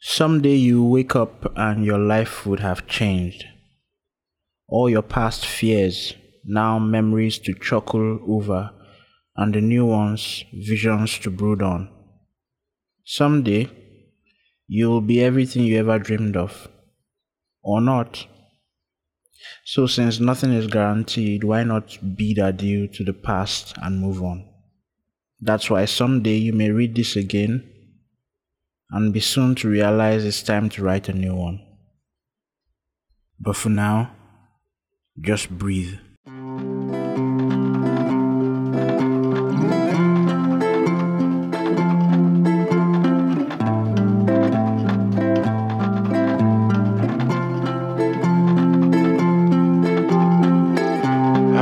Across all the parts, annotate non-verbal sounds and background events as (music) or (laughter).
Someday you wake up and your life would have changed. All your past fears, now memories to chuckle over, and the new ones, visions to brood on. Someday, you'll be everything you ever dreamed of. Or not. So, since nothing is guaranteed, why not bid adieu to the past and move on? That's why someday you may read this again and be soon to realize it's time to write a new one. But for now, just breathe.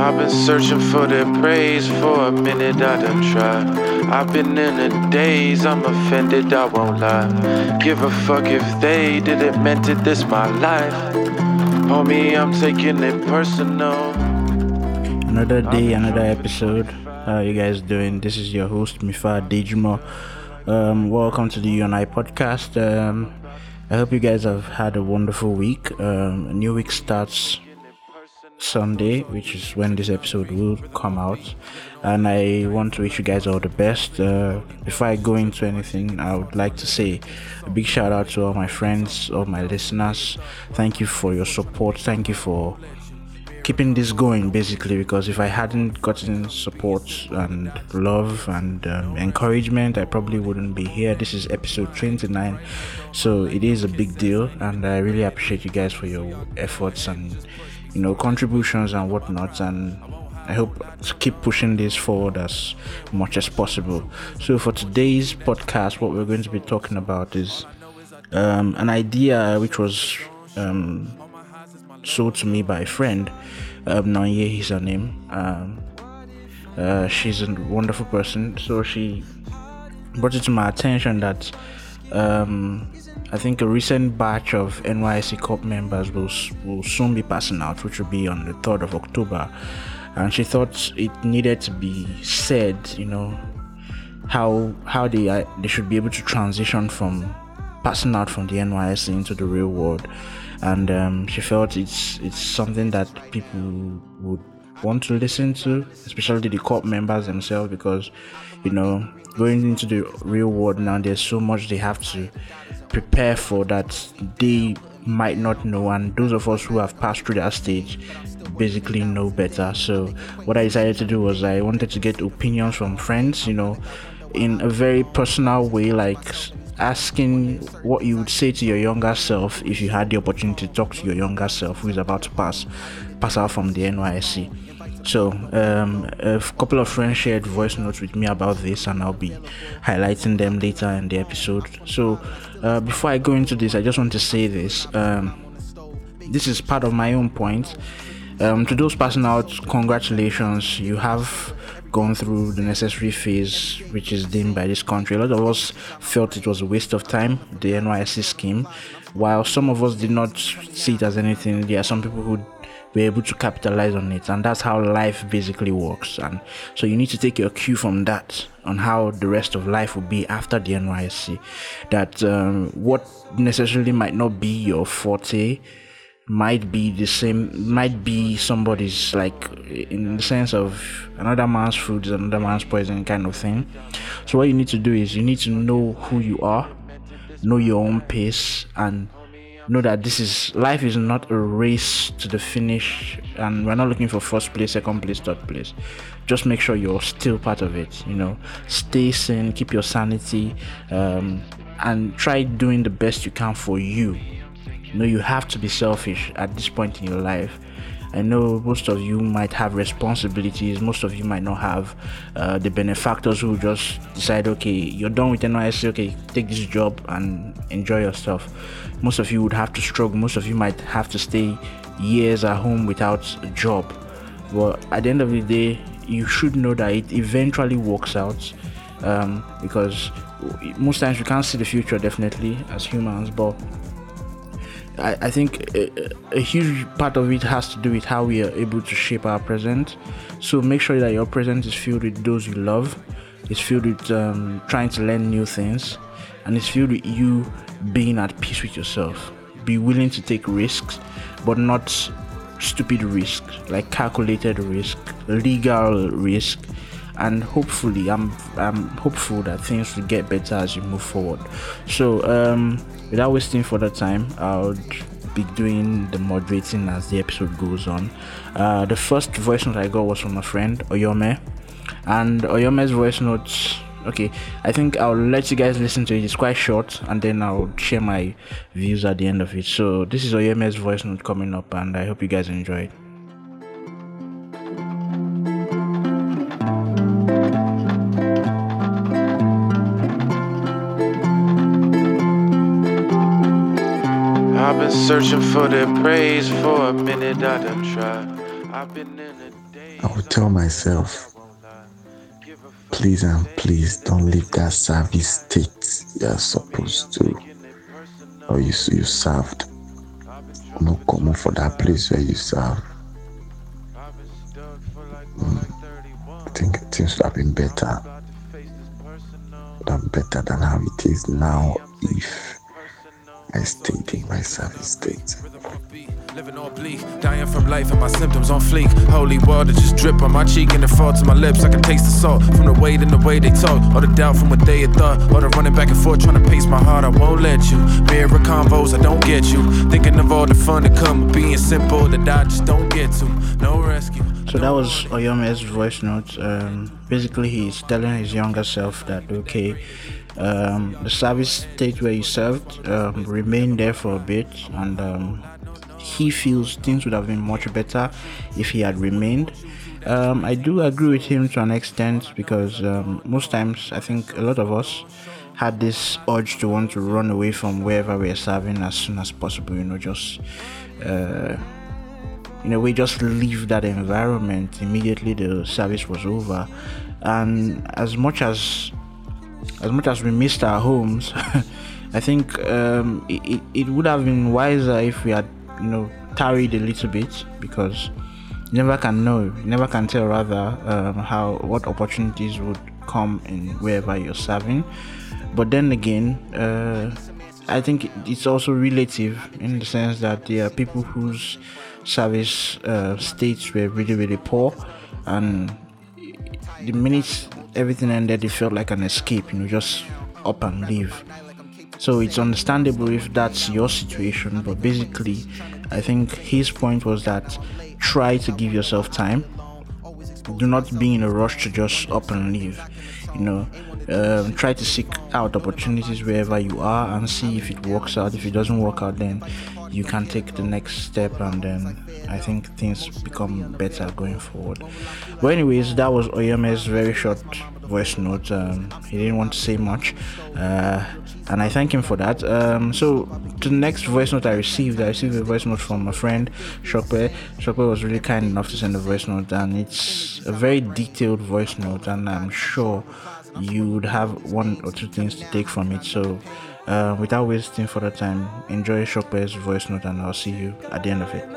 I've been searching for their praise for a minute, I done tried. I've been in a daze, I'm offended, I won't lie. Give a fuck if they didn't meant it, this my life. Homie, I'm taking it personal. Another day, another episode. How you guys doing? This is your host, Mifa Dejimo. Um, welcome to the U & I podcast. Um, I hope you guys have had a wonderful week. Um, a new week starts Sunday, which is when this episode will come out. And I want to wish you guys all the best. Uh, before I go into anything, I would like to say a big shout out to all my friends, all my listeners. Thank you for your support. Thank you for keeping this going basically because if i hadn't gotten support and love and um, encouragement i probably wouldn't be here this is episode 29 so it is a big deal and i really appreciate you guys for your efforts and you know contributions and whatnot and I hope to keep pushing this forward as much as possible. So, for today's podcast, what we're going to be talking about is um, an idea which was um, sold to me by a friend. Um, Nanye is her name. Um, uh, she's a wonderful person. So, she brought it to my attention that um, I think a recent batch of NYSC Corp members will, will soon be passing out, which will be on the 3rd of October. And she thought it needed to be said, you know, how how they they should be able to transition from passing out from the NYSC into the real world. And um, she felt it's it's something that people would want to listen to, especially the corp members themselves, because you know going into the real world now, there's so much they have to prepare for that they might not know, and those of us who have passed through that stage basically know better. So, what I decided to do was I wanted to get opinions from friends, you know, in a very personal way, like asking what you would say to your younger self if you had the opportunity to talk to your younger self who is about to pass pass out from the NYSC. So, um, a couple of friends shared voice notes with me about this, and I'll be highlighting them later in the episode. So, uh, before I go into this, I just want to say this. Um, this is part of my own point. Um, to those passing out, congratulations. You have gone through the necessary phase which is deemed by this country. A lot of us felt it was a waste of time, the NYSC scheme, while some of us did not see it as anything. There are some people who be able to capitalize on it and that's how life basically works. And so you need to take your cue from that on how the rest of life will be after the nysc that um, what necessarily might not be your forte might be the same might be somebody's like in the sense of another man's food is another man's poison kind of thing. So what you need to do is you need to know who you are know your own pace and know that this is life is not a race to the finish and we're not looking for first place second place third place. Just make sure you're still part of it you know. Stay sane keep your sanity um, and try doing the best you can for you. You know you have to be selfish at this point in your life I know most of you might have responsibilities. Most of you might not have uh, the benefactors who just decide, okay, you're done with NYSC, okay, take this job and enjoy yourself. Most of you would have to struggle. Most of you might have to stay years at home without a job. But at the end of the day, you should know that it eventually works out um, because most times we can't see the future definitely as humans, but I, I think a, a, huge part of it has to do with how we are able to shape our present. So make sure that your present is filled with those you love, it's filled with um, trying to learn new things, and it's filled with you being at peace with yourself. Be willing to take risks, but not stupid risks, like calculated risk, legal risk, and hopefully, I'm I'm hopeful that things will get better as we move forward. So, um, without wasting further time, I'll be doing the moderating as the episode goes on. Uh, the first voice note I got was from a friend, Oyomeh, and Oyomeh's voice notes. Okay, I think I'll let you guys listen to it. It's quite short, and then I'll share my views at the end of it. So this is Oyomeh's voice note coming up, and I hope you guys enjoy it. Searching for their praise for a minute. I done tried. I've been in a day. I would tell myself, please and please don't leave that service state you're supposed to, or you, you served. No common for that place where you serve. Mm. I think things would have been better. Would have been better than how it is now if I stayed in my service state. Living all bleak, dying from life and my symptoms on fleek. Holy water just drip on my cheek and it fall to my lips. I can taste the salt from the weight and the way they talk. All the doubt from what they had thought. All the running back and forth trying to pace my heart. I won't let you. Mirror convos, I don't get you. Thinking of all the fun that come being simple that I just don't get to. No rescue. So that was Oyomeh's voice note. Um, basically, he's telling his younger self that okay, um, the service state where he served um, remained there for a bit, and um, he feels things would have been much better if he had remained. Um, I do agree with him to an extent because um, most times I think a lot of us had this urge to want to run away from wherever we're serving as soon as possible. You know, just. Uh, you know, we just leave that environment immediately the service was over. And as much as as much as we missed our homes, (laughs) I think um, it, it would have been wiser if we had, you know, tarried a little bit because you never can know, you never can tell rather um, how what opportunities would come in wherever you're serving. But then again, uh, I think it's also relative in the sense that there are people whose service uh, states were really really poor, and the minute everything ended, it felt like an escape. You know, just up and leave. So it's understandable if that's your situation, but basically, I think his point was that try to give yourself time. Do not be in a rush to just up and leave. You know, um, try to seek out opportunities wherever you are and see if it works out. If it doesn't work out, then you can take the next step and then I think things become better going forward. But anyways, that was Oyomeh's very short voice note. Um, he didn't want to say much, uh, and I thank him for that. Um, so the next voice note I received, I received a voice note from a friend, Sope. Sope was really kind enough to send a voice note, and it's a very detailed voice note, and I'm sure you would have one or two things to take from it. So uh, without wasting further time, enjoy Sope's voice note, and I'll see you at the end of it.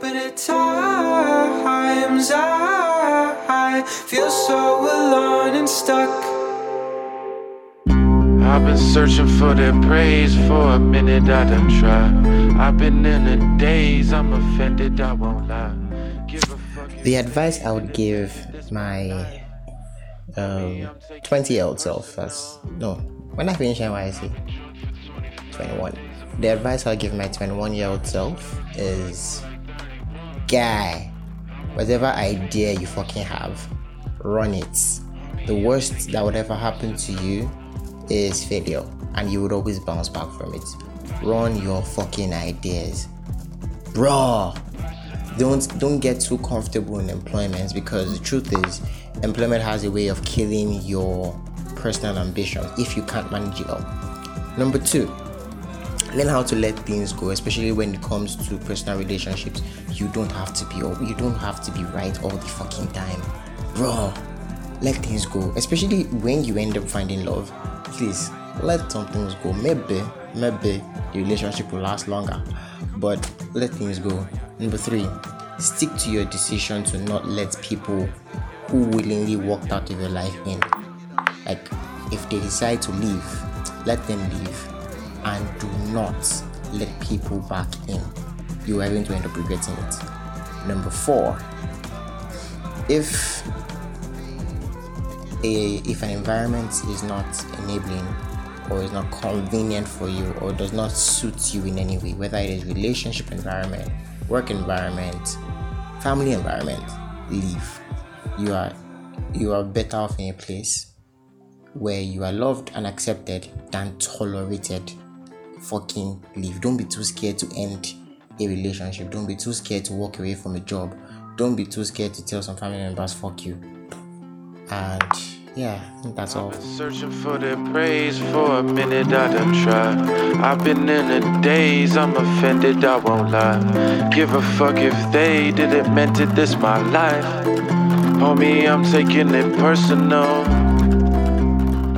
But at times I feel so alone and stuck. I've been searching for their praise for a minute. I done tried. I've been in a daze. I'm offended. I won't lie. Give a fuck. The advice I would give my um, 20 year old self, as no, when I finish NYSC, 21. The advice I'll give my 21 year old self is guy, whatever idea you fucking have, run it. The worst that would ever happen to you is failure, and you would always bounce back from it. Run your fucking ideas, bro. Don't don't get too comfortable in employment because the truth is, employment has a way of killing your personal ambition if you can't manage it all. Number two, learn how to let things go especially when it comes to personal relationships. You don't have to be you don't have to be right all the fucking time. Bro let things go especially when you end up finding love. Please let some things go. Maybe maybe the relationship will last longer but let things go. Number three stick to your decision to not let people who willingly walked out of your life in like if they decide to leave let them leave and do not let people back in. You are going to end up regretting it. Number four, if a if an environment is not enabling or is not convenient for you or does not suit you in any way, whether it is relationship environment, work environment, family environment, leave. You are you are better off in a place where you are loved and accepted than tolerated. Fucking leave. Don't be too scared to end a relationship. Don't be too scared to walk away from a job. Don't be too scared to tell some family members fuck you. And yeah, I think that's all. Searching for their praise for a minute, I done tried. I've been in a daze, I'm offended, I won't lie. Give a fuck if they didn't meant it, this my life. Homie, I'm taking it personal.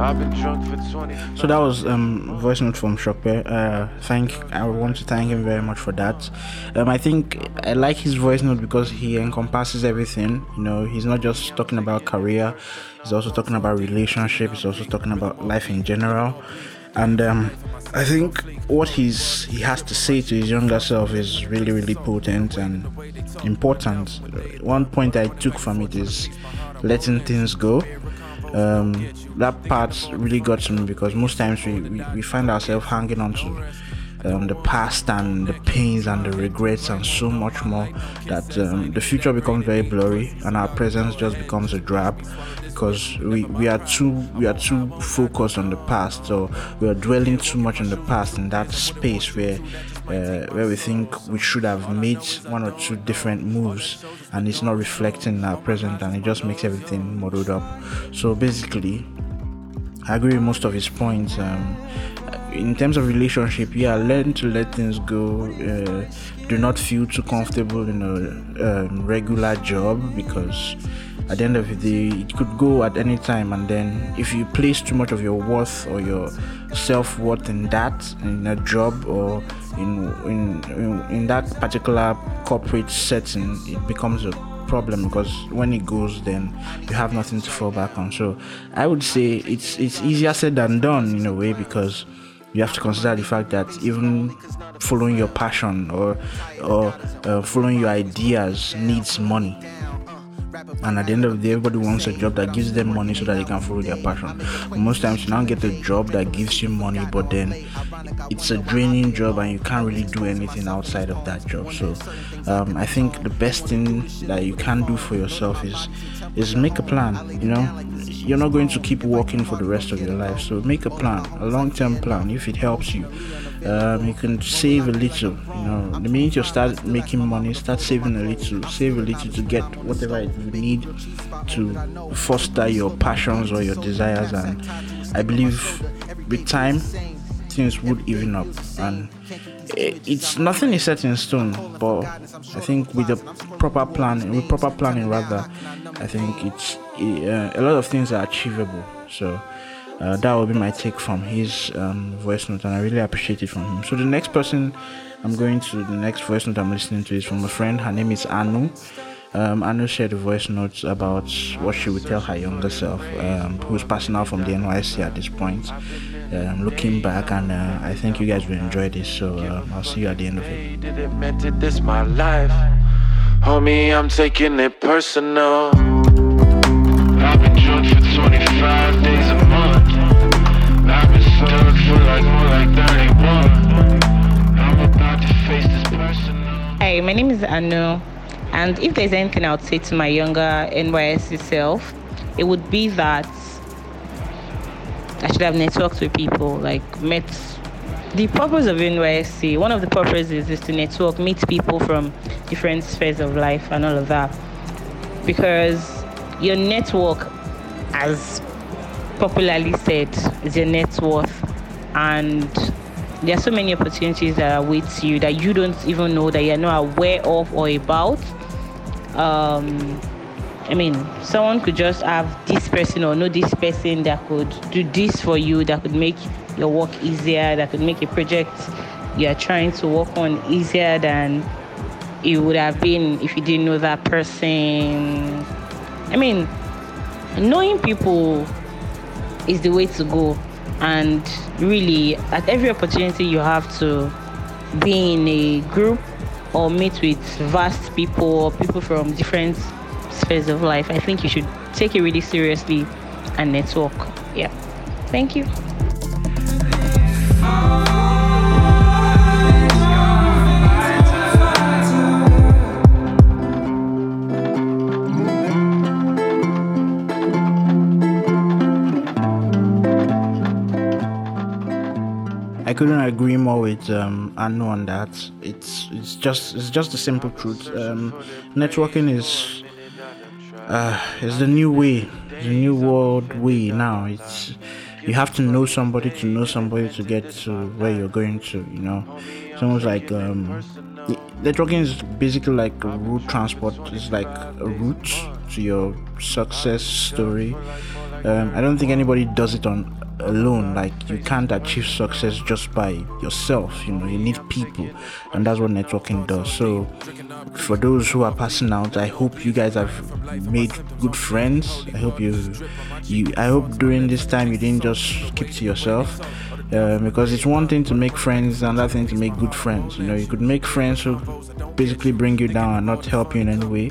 I've been drunk for 20. So that was um voice note from Sope. Uh, thank I want to thank him very much for that. Um, I think I like his voice note because he encompasses everything. You know, he's not just talking about career. He's also talking about relationship. He's also talking about life in general. And um, I think what he's he has to say to his younger self is really really potent and important. One point I took from it is letting things go um, that part really got to me because most times we, we, we find ourselves hanging on to um, the past and the pains and the regrets and so much more that um, the future becomes very blurry and our presence just becomes a drab because we, we are too we are too focused on the past so we are dwelling too much on the past in that space where uh, where we think we should have made one or two different moves and it's not reflecting in our present and it just makes everything muddled up so basically I agree with most of his points. Um, in terms of relationship, yeah, learn to let things go. Uh, do not feel too comfortable in a um, regular job because at the end of the day, it could go at any time. And then, if you place too much of your worth or your self worth in that, in a job or in, in in in that particular corporate setting, it becomes a problem because when it goes then you have nothing to fall back on so i would say it's it's easier said than done in a way because you have to consider the fact that even following your passion or or uh, following your ideas needs money and at the end of the day everybody wants a job that gives them money so that they can follow their passion. Most times you now get a job that gives you money but then it's a draining job and you can't really do anything outside of that job. So um, i think the best thing that you can do for yourself is is make a plan you know? You're not going to keep working for the rest of your life so make a plan a long-term plan. If it helps you um, you can save a little you know. The minute you start making money start saving a little save a little to get whatever you need to foster your passions or your desires. And i believe with time things would even up. And it's nothing is set in stone but i think with the proper plan with proper planning rather i think it's uh, a lot of things are achievable. So uh, that will be my take from his um, voice note and i really appreciate it from him so the next person i'm going to the next voice note i'm listening to is from a friend her name is anu um, Anu shared a voice note about what she would tell her younger self, um, who's passing out from the NYSC at this point. Um, looking back, and uh, I think you guys will enjoy this. So uh, I'll see you at the end of it. Didn't meant it, this my life. Homie, I'm taking it personal. I've been drunk for 25 days. I've been stuck for like more like 31. I'm about to face this personal. Hi, my name is Anu, and if there's anything I would say to my younger NYSC self, it would be that I should have networked with people, like met. The purpose of NYSC, one of the purposes is to network, meet people from different spheres of life and all of that. Because your network, as popularly said, is your net worth. And there are so many opportunities that await you that you don't even know that you're not aware of or about. Um, I mean, someone could just have this person or know this person that could do this for you, that could make your work easier, that could make a project you're trying to work on easier than it would have been if you didn't know that person. I mean, knowing people is the way to go. and really at every opportunity you have to be in a group or meet with vast people or people from different spheres of life i think you should take it really seriously and network. Yeah. Thank you couldn't agree more with um, Anu on that. It's it's just it's just the simple truth. Um, networking is uh, is the new way, the new world way now. It's you have to know somebody to know somebody to get to where you're going to. You know, it's almost like um, networking is basically like route transport. It's like a route to your success story. Um, I don't think anybody does it on alone like you can't achieve success just by yourself you know you need people and that's what networking does. So for those who are passing out i hope you guys have made good friends. I hope you you i hope during this time you didn't just keep to yourself uh, because it's one thing to make friends and another thing to make good friends you know. You could make friends who basically bring you down and not help you in any way.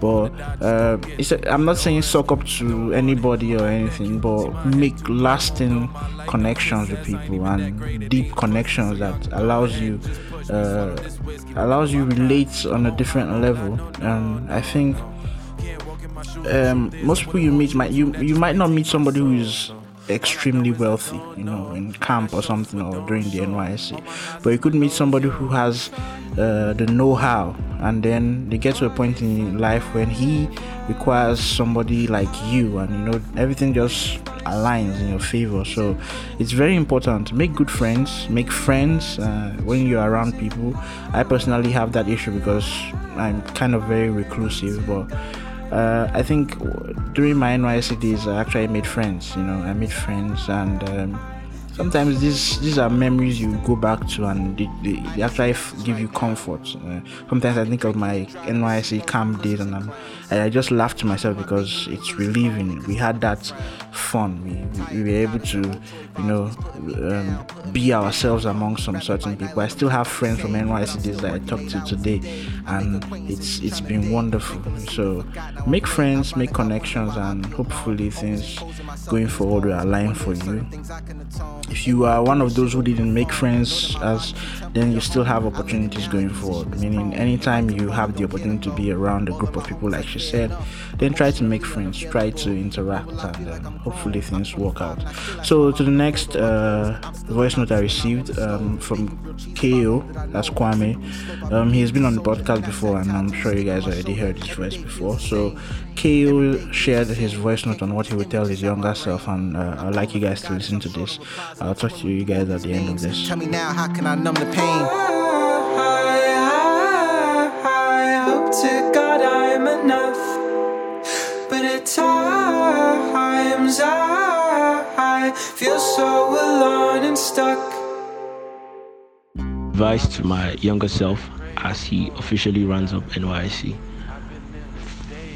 But uh, a, i'm not saying suck up to anybody or anything but make lasting connections with people and deep connections that allows you uh, allows you relate on a different level. And i think um, most people you meet might you you might not meet somebody who is extremely wealthy, you know, in camp or something or during the NYSC. But you could meet somebody who has uh, the know-how, and then they get to a point in life when he requires somebody like you, and you know everything just aligns in your favor. So it's very important. Make good friends. Make friends uh, when you're around people. I personally have that issue because I'm kind of very reclusive, but uh, I think during my NYSC days, I actually made friends. You know, I made friends, and um, sometimes these these are memories you go back to, and they, they, they actually give you comfort. Uh, sometimes I think of my NYSC camp days, and I'm, I just laughed to myself because it's relieving. We had that fun. We, we, we were able to, you know, um, be ourselves among some certain people. I still have friends from NYSC days that I talk to today, and it's it's been wonderful. So make friends, make connections, and hopefully things going forward will align for you. If you are one of those who didn't make friends, as then you still have opportunities going forward. Meaning, anytime you have the opportunity to be around a group of people, like she said, then try to make friends, try to interact, and um, hopefully things work out. So, to the next uh, voice note I received um, from KO, that's Kwame. Um, he's been on the podcast before, and I'm sure you guys already heard his voice before. So, KO shared his voice note on what he would tell his younger self, and uh, I'd like you guys to listen to this. I'll talk to you guys at the end of this. Tell me now, how can I numb the pain? Times I feel so alone and stuck. Advice to my younger self as he officially runs up NYSC.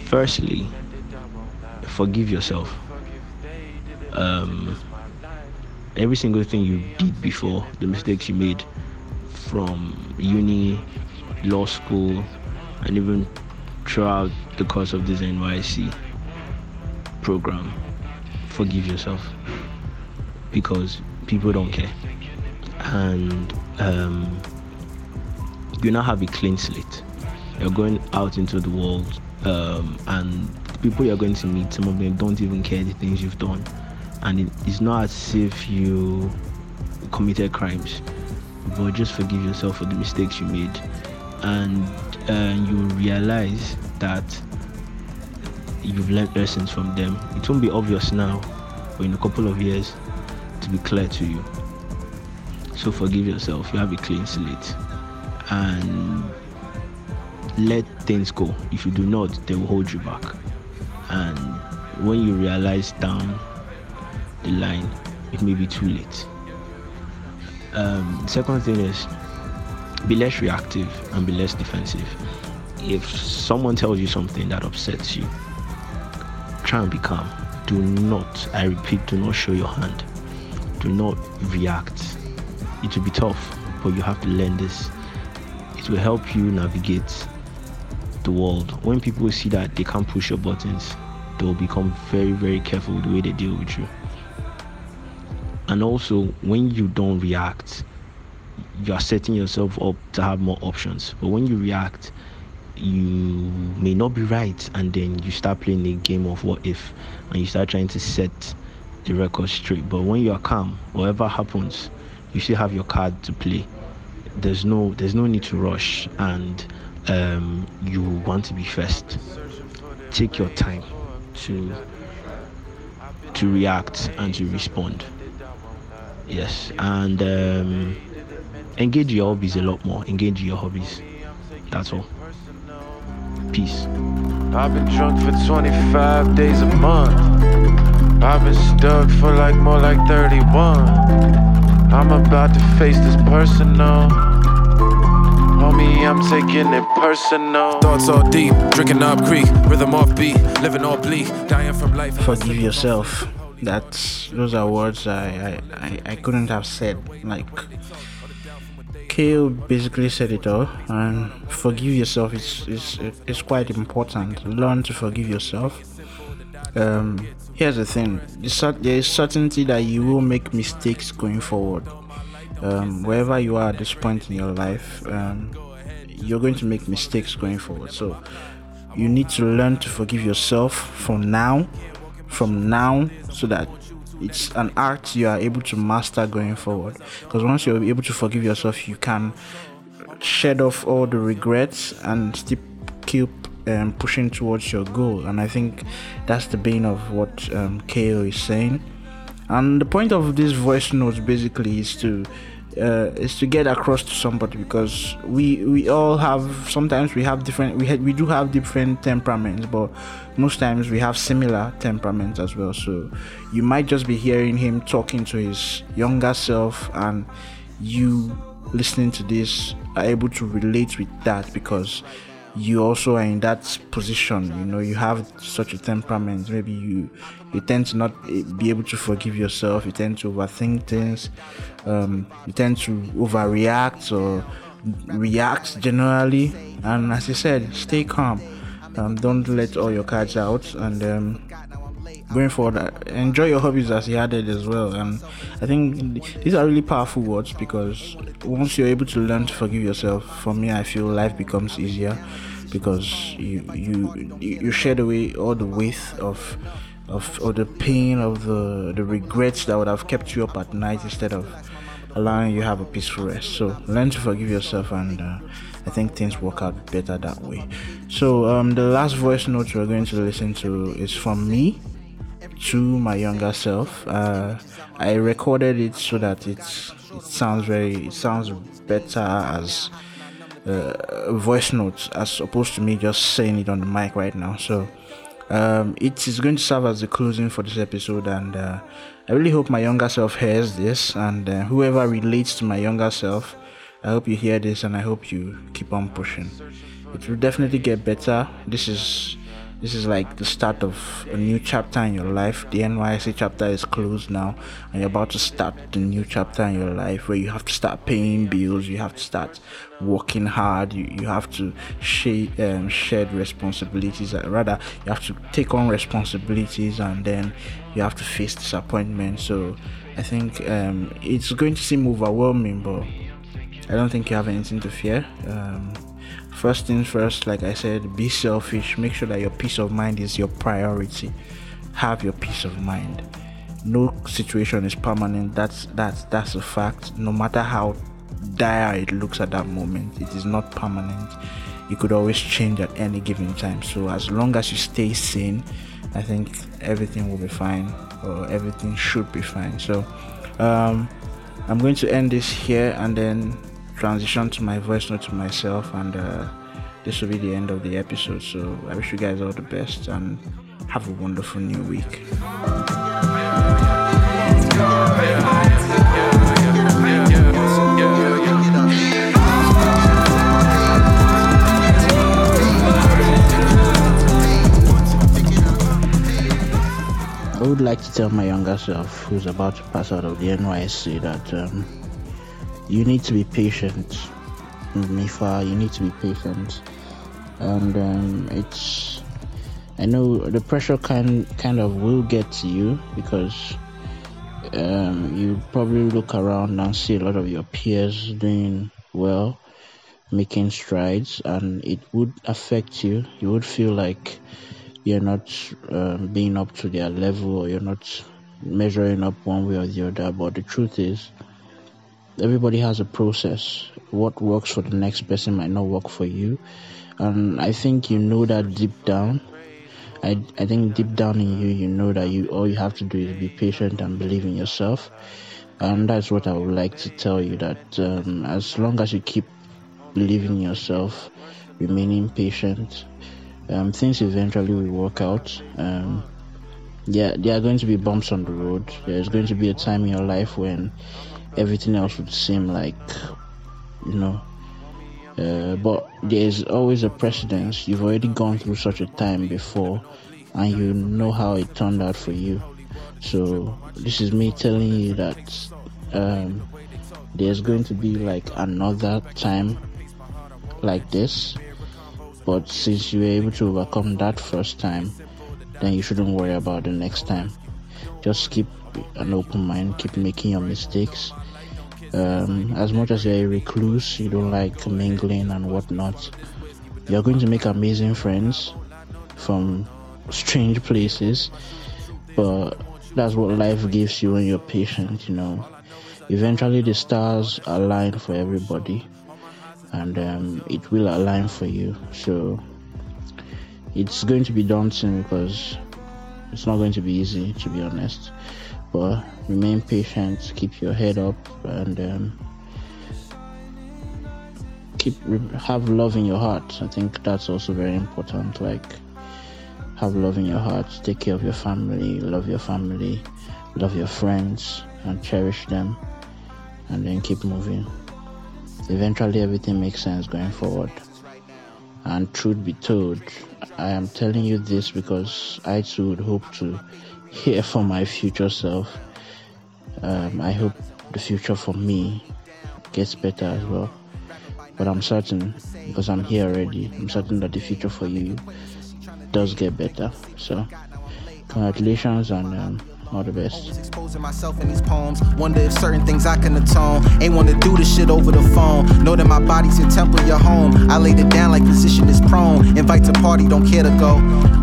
Firstly, forgive yourself. Um, every single thing you did before, the mistakes you made from uni, law school, and even throughout the course of this NYSC program, forgive yourself because people don't care. And um, you now have a clean slate. You're going out into the world, um, and the people you're going to meet, some of them don't even care the things you've done and it, it's not as if you committed crimes but just forgive yourself for the mistakes you made and uh, you realize that you've learned lessons from them it won't be obvious now but in a couple of years to be clear to you so forgive yourself you have a clean slate and let things go if you do not they will hold you back and when you realize down the line, it may be too late. Um, second thing is be less reactive and be less defensive. If someone tells you something that upsets you, try and be calm. Do not, I repeat, do not show your hand. do not react. It will be tough, but you have to learn this. It will help you navigate the world. When people see that they can't push your buttons, they will become very, very careful with the way they deal with you. And also, when you don't react, you are setting yourself up to have more options. But when you react, you may not be right, and then you start playing a game of what if, and you start trying to set the record straight. But when you are calm, whatever happens, you still have your card to play. There's no there's no need to rush, and um, you want to be first. Take your time to to react and to respond. Yes, and um, engage your hobbies a lot more. Engage your hobbies. That's all. Peace. I've been drunk for 25 days a month. I've been stuck for like more like 31. I'm about to face this personal. Homie, I'm taking it personal. Thoughts all deep, drinking up creek, rhythm off beat, living all bleak, dying from life. Forgive yourself. That's those are words I I, I, I couldn't have said. Like KO basically said it all, and forgive yourself is is is quite important. Learn to forgive yourself. Um, here's the thing: there is certainty that you will make mistakes going forward. Um, wherever you are at this point in your life, um, you're going to make mistakes going forward. So you need to learn to forgive yourself from now, from now, so that it's an art you are able to master going forward. Because once you're able to forgive yourself, you can shed off all the regrets and still keep um, pushing towards your goal. And I think that's the bane of what um, KO is saying. And the point of this voice notes basically is to uh, is to get across to somebody because we we all have sometimes we have different we had we do have different temperaments but most times we have similar temperaments as well. So you might just be hearing him talking to his younger self and you listening to this are able to relate with that because you also are in that position you know you have such a temperament. Maybe you you tend to not eh, be able to forgive yourself. You tend to overthink things. Um, you tend to overreact or react generally. And as i said stay calm. Um, don't let all your cards out. And um, going forward uh, enjoy your hobbies as he added as well. And i think these are really powerful words because once you're able to learn to forgive yourself for me i feel life becomes easier because you you you shed away all the weight of of or the pain of the the regrets that would have kept you up at night instead of allowing you have a peaceful rest. So learn to forgive yourself and uh, i think things work out better that way. So um, the last voice note we're going to listen to is from me to my younger self. Uh, I recorded it so that it's it sounds very it sounds better as uh, voice notes as opposed to me just saying it on the mic right now. So um, it is going to serve as the closing for this episode, and uh, I really hope my younger self hears this, and uh, whoever relates to my younger self, I hope you hear this, and I hope you keep on pushing. It will definitely get better. This is this is like the start of a new chapter in your life. The NYSC chapter is closed now, and you're about to start the new chapter in your life where you have to start paying bills, you have to start working hard, you, you have to share um, shared responsibilities. Uh, rather, you have to take on responsibilities and then you have to face disappointment. So, I think um, it's going to seem overwhelming, but I don't think you have anything to fear. Um, first things first like i said be selfish. Make sure that your peace of mind is your priority. Have your peace of mind. No situation is permanent. That's that's that's a fact. No matter how dire it looks at that moment it is not permanent. It could always change at any given time. So as long as you stay sane i think everything will be fine or everything should be fine. So um, i'm going to end this here and then transition to my voice note to myself and uh, this will be the end of the episode. So i wish you guys all the best and have a wonderful new week. I would like to tell my younger self who's about to pass out of the NYSC that um, you need to be patient. Mifa, you need to be patient. And um, it's, I know the pressure kind kind of will get to you because um, you probably look around and see a lot of your peers doing well, making strides, and it would affect you. You would feel like you're not um, being up to their level or you're not measuring up one way or the other. But the truth is, everybody has a process. What works for the next person might not work for you. And I think you know that deep down. I, I think deep down in you, you know that you all you have to do is be patient and believe in yourself. And that's what I would like to tell you that um, as long as you keep believing in yourself, remaining patient, um, things eventually will work out. Um, yeah, there are going to be bumps on the road. There's going to be a time in your life when everything else would seem like, you know, uh, but there's always a precedence. You've already gone through such a time before, and you know how it turned out for you. So this is me telling you that um, there's going to be like another time like this but since you were able to overcome that first time, then you shouldn't worry about the next time. Just keep an open mind, keep making your mistakes. Um, as much as you're a recluse, you don't like mingling and whatnot, you're going to make amazing friends from strange places, but that's what life gives you when you're patient, you know. Eventually, the stars align for everybody and um, it will align for you. So it's going to be daunting because it's not going to be easy, to be honest. But remain patient, keep your head up, and um, keep have love in your heart. I think that's also very important. Like have love in your heart, take care of your family, love your family, love your friends, and cherish them, and then keep moving eventually everything makes sense going forward. And truth be told, I am telling you this because I too would hope to hear for my future self. Um, I hope the future for me gets better as well. But I'm certain, because I'm here already, I'm certain that the future for you does get better. So, congratulations and um, all the best. Exposing myself in these poems. Wonder if certain things I can atone. Ain't wanna do this shit over the phone. Know that my body's your temple, your home. I laid it down like position is prone. Invite to party, don't care to go.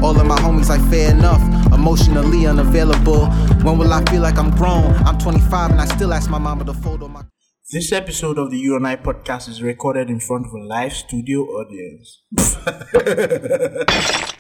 All of my homies like fair enough. Emotionally unavailable. When will I feel like I'm grown? I'm 25 and I still ask my mama to photo my. This episode of the You and I podcast is recorded in front of a live studio audience. (laughs)